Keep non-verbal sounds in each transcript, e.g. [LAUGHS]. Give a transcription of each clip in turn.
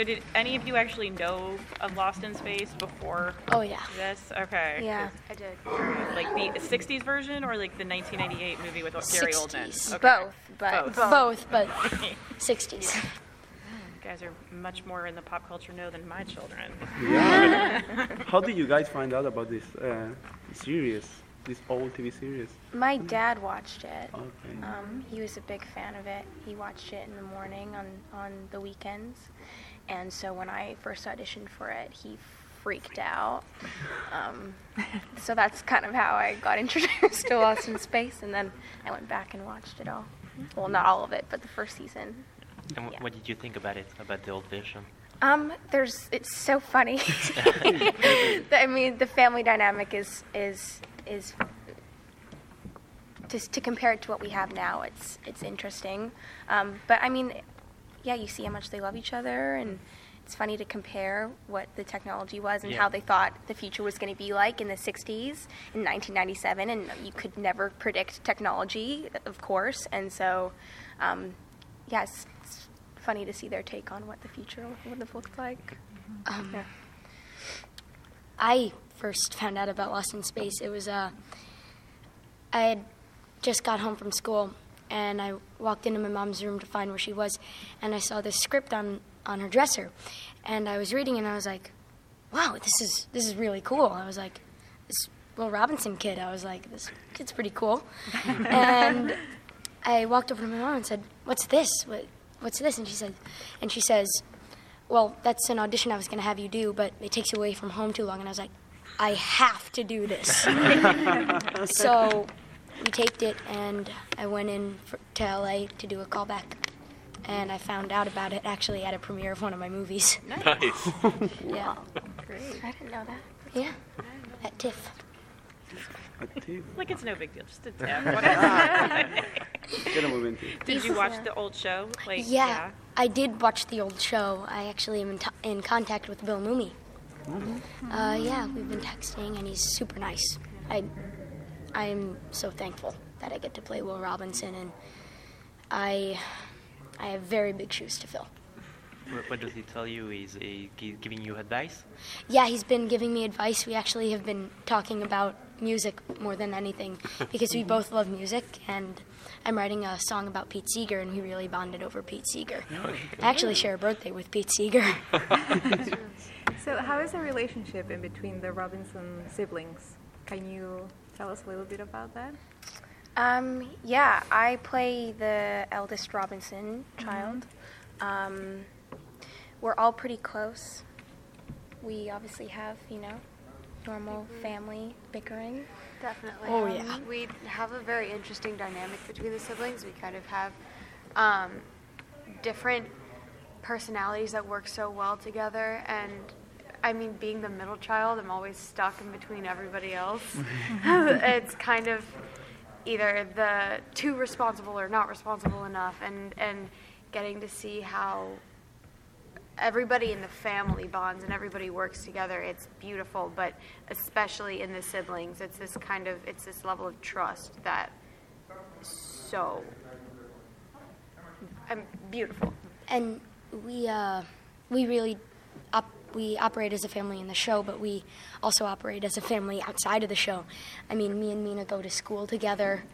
So did any of you actually know of Lost in Space before Oh yeah. this? Okay. Yeah. I did. Like the 60s version or like the 1998 movie with Gary Oldman? 60s. Okay. Both, but Both. Both, but [LAUGHS] 60s. You guys are much more in the pop culture know than my children. Yeah. [LAUGHS] How did you guys find out about this uh, series, this old TV series? my dad watched it. Okay. Um, he was a big fan of it. He watched it in the morning on, on the weekends. And so when I first auditioned for it, he freaked out. Um, so that's kind of how I got [LAUGHS] introduced to Lost in Space. And then I went back and watched it all. Well, not all of it, but the first season. And wh- Yeah. what did you think about it, about the old version? Um, there's it's so funny. [LAUGHS] I mean, the family dynamic is is is just to compare it to what we have now. It's it's interesting, um, but I mean, yeah, you see how much they love each other, and it's funny to compare what the technology was and Yeah. how they thought the future was going to be like in the '60s in 1997, and you could never predict technology, of course, and so. Um, yes, it's funny to see their take on what the future would have looked like. Um, Yeah. I first found out about Lost in Space. It was uh, I had just got home from school, and I walked into my mom's room to find where she was, and I saw this script on on her dresser, and I was reading, and I was like, "Wow, this is this is really cool." I was like, "This Will Robinson kid." I was like, "This kid's pretty cool," [LAUGHS] and I walked over to my mom and said, "What's this? What, what's this?" And she said, and she says, "Well, that's an audition I was going to have you do, but it takes you away from home too long." And I was like, "I have to do this." [LAUGHS] so we taped it, and I went in for, to LA to do a callback, and I found out about it actually at a premiere of one of my movies. [LAUGHS] Nice. [LAUGHS] Yeah, Great. I didn't know that. yeah, at TIFF. A tip. Like it's no big deal, just a [LAUGHS] tip. whatever. Get a move into. Did you watch the old show? Like Yeah, I did watch the old show. I actually am in, t- in contact with Bill Mumy. Uh, yeah, we've been texting, and he's super nice. I, I'm so thankful that I get to play Will Robinson, and I, I have very big shoes to fill. what, what does he tell you? Is he giving you advice? Yeah, he's been giving me advice. We actually have been talking about music more than anything [LAUGHS] because we both love music, and I'm writing a song about Pete Seeger, and we really bonded over Pete Seeger. Oh, I actually share a birthday with Pete Seeger. [LAUGHS] [LAUGHS] So, how is the relationship in between the Robinson siblings? Can you tell us a little bit about that? Um, yeah, I play the eldest Robinson child. Um, we're all pretty close. We obviously have, you know, normal family bickering. Definitely. Oh, Um, yeah. We have a very interesting dynamic between the siblings. We kind of have um, different personalities that work so well together. And I mean, being the middle child, I'm always stuck in between everybody else. [LAUGHS] [LAUGHS] it's kind of either the too responsible or not responsible enough, and and getting to see how everybody in the family bonds and everybody works together it's beautiful but especially in the siblings it's this kind of it's this level of trust that is so um, beautiful and we uh, we really op- we operate as a family in the show, but we also operate as a family outside of the show. I mean, me and Mina go to school together.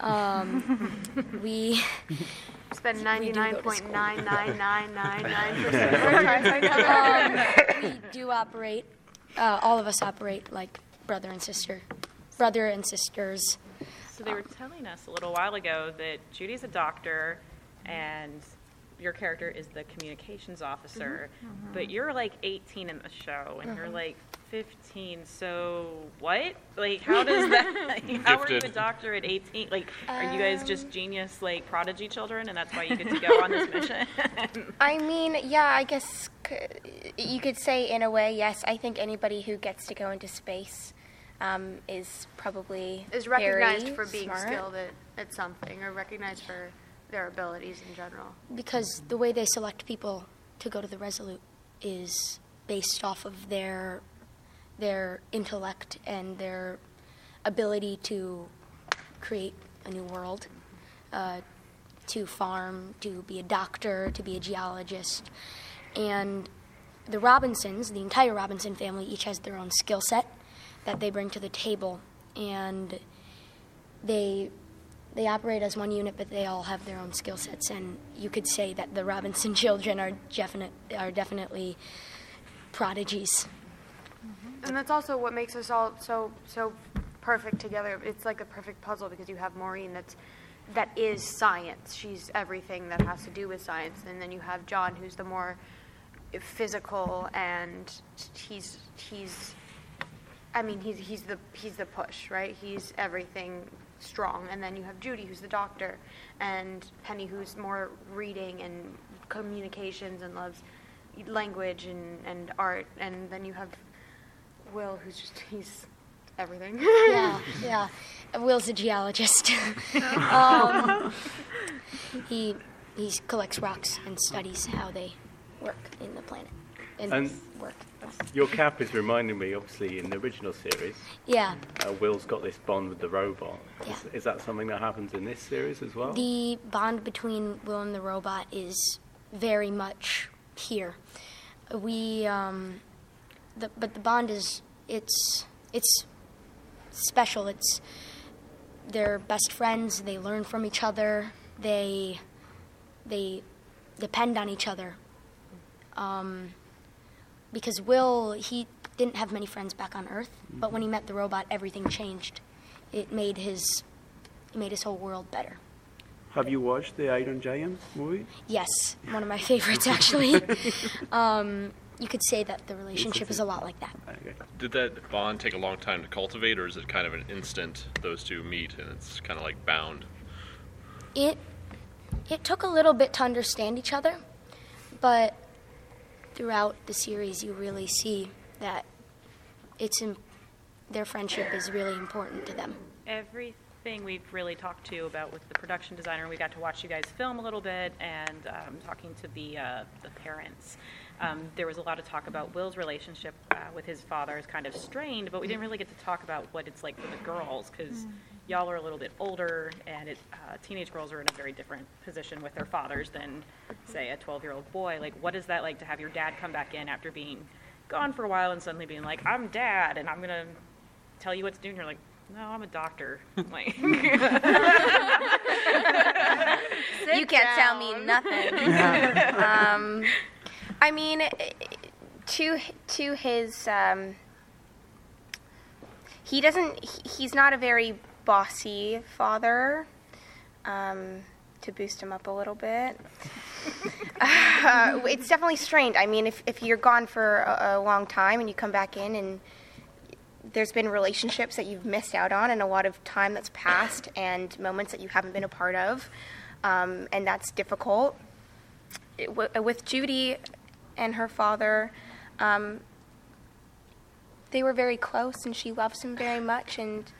Um, we spend We do go to 99.99999% of our time together we do operate. Uh, all of us operate like brother and sister, brother and sisters. So they were telling us a little while ago that Judy's a doctor and your character is the communications officer, mm-hmm. Mm-hmm. but you're like 18 in the show and you're mm-hmm. like 15. So what? Like, how does [LAUGHS] that? Like, how are you a doctor at 18? Like, are you guys just um, genius like prodigy children, and that's why you get to [LAUGHS] go on this mission? [LAUGHS] I mean, yeah, I guess c- you could say in a way, yes. I think anybody who gets to go into space um, is probably is recognized very for being smart. skilled at, at something or recognized for their abilities in general. Because the way they select people to go to the Resolute is based off of their their intellect and their ability to create a new world, uh, to farm, to be a doctor, to be a geologist, and the Robinsons, the entire Robinson family, each has their own skill set that they bring to the table, and they they operate as one unit, but they all have their own skill sets. And you could say that the Robinson [LAUGHS] children are definite are definitely prodigies. Mm-hmm. And that's also what makes us all so so perfect together. It's like a perfect puzzle because you have Maureen that's that is science. She's everything that has to do with science, and then you have John who's the more physical and he's he's I mean he's he's the he's the push, right? He's everything strong. And then you have Judy who's the doctor and Penny who's more reading and communications and loves language and, and art and then you have Will who's just [LAUGHS] he's everything. yeah, [LAUGHS] yeah. Will's a geologist. [LAUGHS] um, he he collects rocks and studies how they work in the planet and, And- work. Your cap is reminding me, obviously, in the original series, Yeah, uh, Will's got this bond with the robot. Is, Yeah. is that something that happens in this series as well? the bond between Will and the robot is very much here. We, um, the, but the bond is it's it's special. It's they're best friends. They learn from each other. They they depend on each other. Um, because Will he didn't have many friends back on Earth, but when he met the robot, everything changed. It made his it made his whole world better. Have you watched the Iron Giant movie? Yes, one of my [LAUGHS] favorites actually. [LAUGHS] um, you could say that the relationship is a lot like that. Okay. Did that bond take a long time to cultivate, or is it kind of an instant those two meet and it's kind of like bound? It it took a little bit to understand each other, but throughout the series, you really see that it's in, their friendship is really important to them. Everything we've really talked to about with the production designer, we got to watch you guys film a little bit and um, talking to the, uh, the parents. Um, there was a lot of talk about Will's relationship uh, with his father is kind of strained, but we didn't really get to talk about what it's like for the girls because y'all are a little bit older and it, uh, teenage girls are in a very different position with their fathers than, say, a 12 year old boy. Like, what is that like to have your dad come back in after being gone for a while and suddenly being like, I'm dad and I'm going to tell you what to do? And you're like, no, I'm a doctor. [LAUGHS] like, [LAUGHS] you can't tell me nothing. um, I mean, to to his, um, he doesn't. He's not a very bossy father. Um, to boost him up a little bit. [LAUGHS] uh, it's definitely strained. I mean, if, if you're gone for a, a long time and you come back in and there's been relationships that you've missed out on and a lot of time that's passed and moments that you haven't been a part of um, and that's difficult It- wi- with judy and her father um, they were very close and she loves him very much and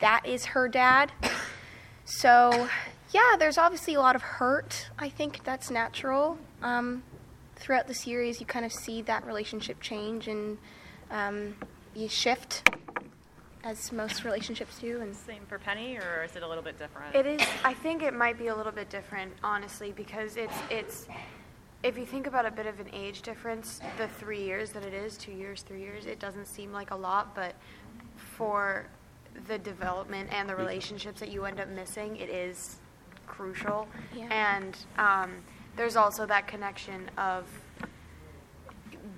that is her dad [COUGHS] so yeah there's obviously a lot of hurt i think that's natural um, throughout the series you kind of see that relationship change and um, you shift as most relationships do and same for Penny, or is it a little bit different? It is. I think it might be a little bit different, honestly, because it's it's. If you think about a bit of an age difference, the three years that it is, two years, three years, it doesn't seem like a lot, but for the development and the relationships that you end up missing, it is crucial. Yeah. And um, there's also that connection of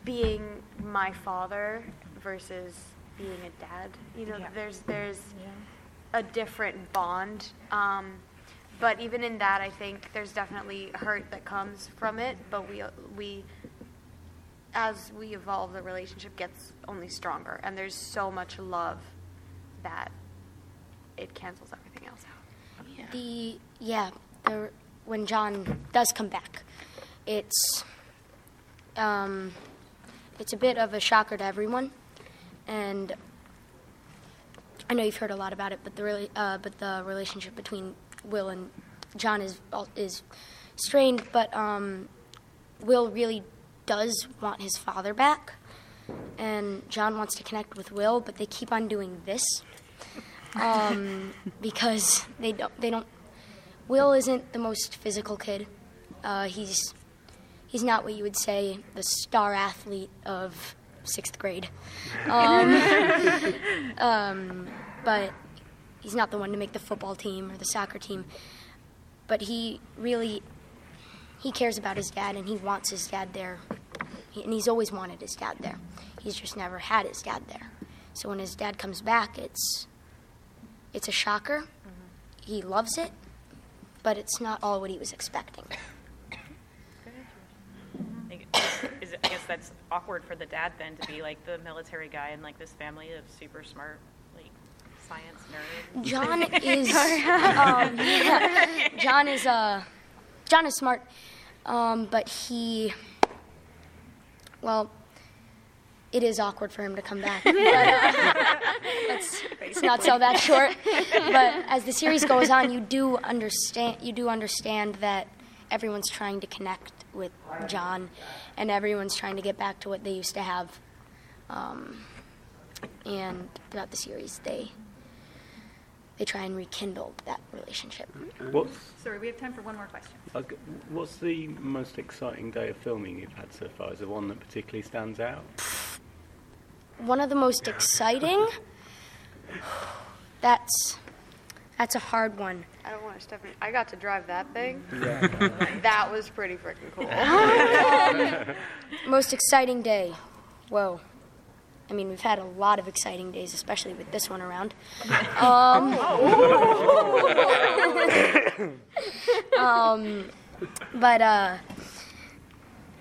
being my father versus being a dad. You know, Yeah. there's there's a different bond. Um, but even in that, I think there's definitely hurt that comes from it. But we we as we evolve, the relationship gets only stronger, and there's so much love that it cancels everything else out. The yeah, the, when John does come back, it's um, it's a bit of a shocker to everyone, and I know you've heard a lot about it, but the really, uh, but the relationship between Will and John is is strained, but um, Will really does want his father back, and John wants to connect with Will, but they keep on doing this um, [LAUGHS] because they don't they don't. Will isn't the most physical kid. Uh, he's he's not what you would say the star athlete of sixth grade. [LAUGHS] Um, [LAUGHS] um, but he's not the one to make the football team or the soccer team. But he really he cares about his dad and he wants his dad there. He, and he's always wanted his dad there. He's just never had his dad there. So when his dad comes back, it's it's a shocker. He loves it, but it's not all what he was expecting. [COUGHS] Is it, I guess that's awkward for the dad then to be like the military guy in like this family of super smart, science nerds. John [LAUGHS] is um, yeah, [LAUGHS] John is uh, John is smart, um, but he well, it is awkward for him to come back. [LAUGHS] But, uh, let's, let's not sell that short. But as the series goes on, you do understand you do understand that everyone's trying to connect with John, and everyone's trying to get back to what they used to have. Um, and throughout the series, they they try and rekindle that relationship. What's, Sorry, we have time for one more question. Uh, okay, what's the most exciting day of filming you've had so far? Is there one that particularly stands out? One of the most exciting. [LAUGHS] That's that's a hard one. I don't want to step in. I got to drive that thing. Yeah. That was pretty freaking cool. [LAUGHS] [LAUGHS] Most exciting day. Whoa. I mean, we've had a lot of exciting days, especially with this one around. [LAUGHS] Um, [LAUGHS] um, but uh,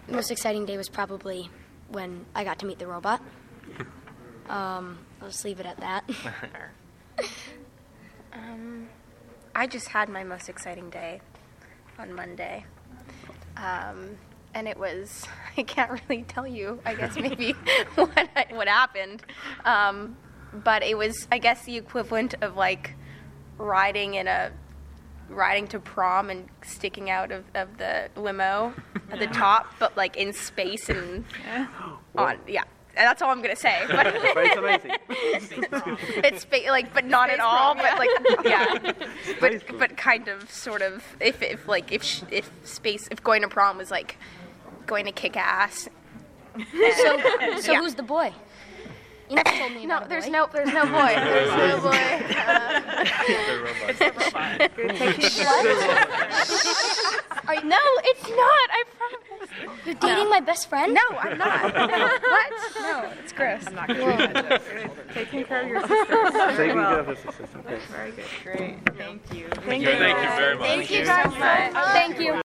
the most exciting day was probably when I got to meet the robot. Um, I'll just leave it at that. [LAUGHS] Um, I just had my most exciting day on Monday. Um, and it was, [LAUGHS] I can't really tell you, I guess, maybe [LAUGHS] what, I- what happened. Um, but it was, I guess, the equivalent of like riding in a, riding to prom and sticking out of, of the limo at the top, but like in space and on, yeah. And that's all I'm gonna say. But But it's amazing. [LAUGHS] it's spa- like, but not at all. But like, yeah, Space but but kind of, sort of. If if like if sh- if space if going to prom was like going to kick ass. [LAUGHS] so, so Yeah. who's the boy? You never told me No, about a there's boy. no there's no boy. [LAUGHS] There's no boy. It's uh, the. [LAUGHS] Are no, it's not. I promise. You're dating my best friend? No, I'm not. what? No, it's gross. I'm not going to do that. Taking care of your sisters. Taking care of his sister. Very good. Great. Thank you. Thank Thank you very much. Thank you so much. Thank you.